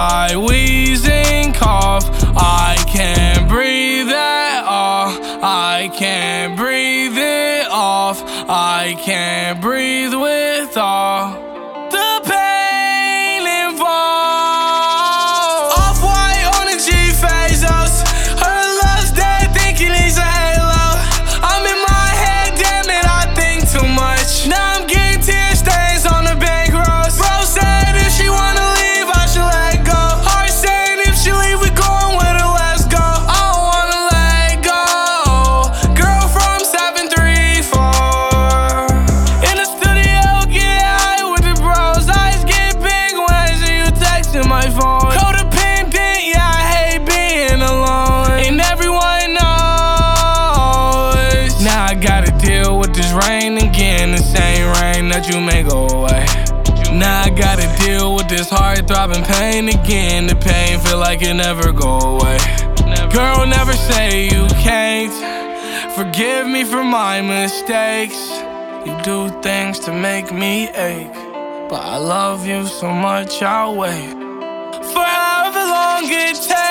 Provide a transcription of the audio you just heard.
I wheeze and cough. I can't breathe at all. I can't breathe it off. I can't breathe with all. That you may go away. Now I gotta deal with this heart throbbing pain again. The pain feel like it never go away. Girl, never say you can't. Forgive me for my mistakes. You do things to make me ache. But I love you so much, I'll wait. For however long it takes.